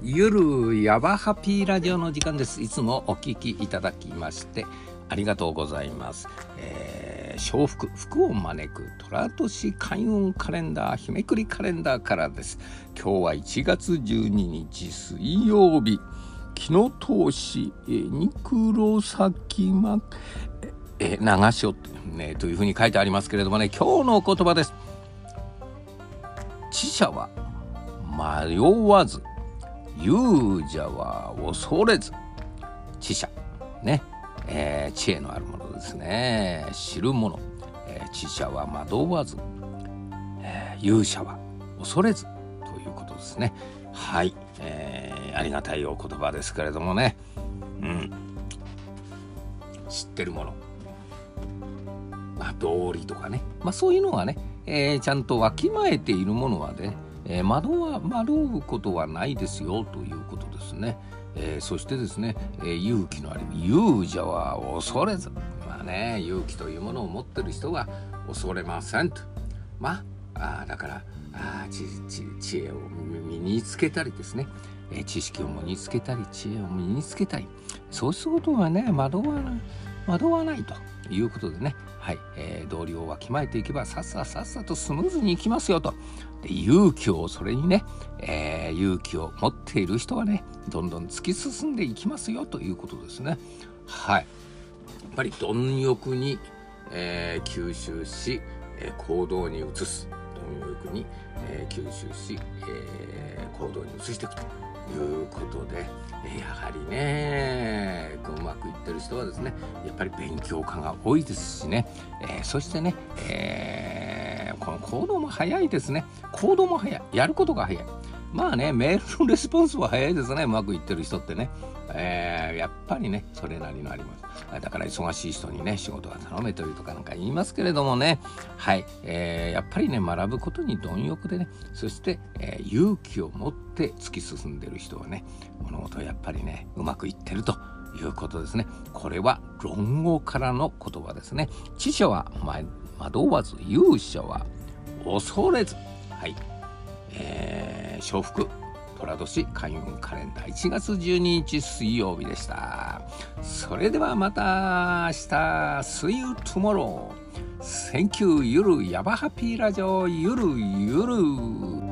ゆるやばハピーラジオの時間です。いつもお聞きいただきましてありがとうございます、えー、笑福福を招く寅年開運カレンダー日めくりカレンダーからです。今日は1月12日水曜日。木の通し、えー、ニクロサキマえー、長所、ね、というふうに書いてありますけれどもね今日のお言葉です。知者は迷わず勇者は恐れず知者ね、えー、知恵のあるものですね。知るもの、えー、知者は惑わず、えー、勇者は恐れずということですね。はい、えー、ありがたいお言葉ですけれどもね。うん。知ってるものまあ道理とかね。まあそういうのがね、えー、ちゃんとわきまえているものはねえー、惑は惑うことはないですよということですね。えー、そしてですね、えー、勇気のある勇者は恐れずまあね勇気というものを持ってる人は恐れませんと。まあだからあ知知恵を身につけたりですね、え、知識を身につけたり知恵を身につけたり。そうすることはね惑わ惑わないと。いうことでね、はいえー、同僚をわきまえていけばさっささっさとスムーズにいきますよと。で勇気をそれにね、えー、勇気を持っている人はねどんどん突き進んでいきますよということですね。はい。やっぱり貪欲に、えー、吸収し、え、行動に移す。に、えー、吸収し、えー、行動に移していくということで、えー、やはりねうまくいってる人はですねやっぱり勉強家が多いですしね、えー、そしてね、えー、この行動も早いですね。行動も早い。やることが早い。まあねメールのレスポンスは早いですね。うまくいってる人ってね、えー、やっぱりねそれなりのあります。だから忙しい人にね仕事が頼めというとかなんか言いますけれどもね。はい、えー、やっぱりね学ぶことに貪欲でね。そして、えー、勇気を持って突き進んでる人はね物事やっぱりねうまくいってるということですね。これは論語からの言葉ですね。知者は惑わず勇者は恐れず。はい。えー、笑福寅年開運カレンダー1月12日水曜日でした。それではまた明日 See you tomorrow Thank you ゆるヤバハピーラジオゆるゆる。